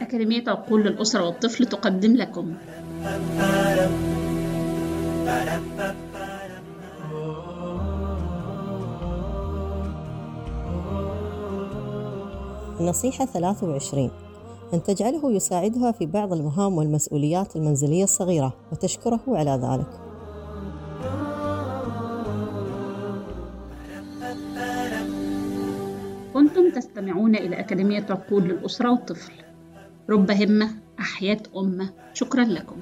أكاديمية عقول للأسرة والطفل تقدم لكم. النصيحة 23 أن تجعله يساعدها في بعض المهام والمسؤوليات المنزلية الصغيرة وتشكره على ذلك. كنتم تستمعون إلى أكاديمية عقول للأسرة والطفل. رب همة أحياء أمة. شكرا لكم.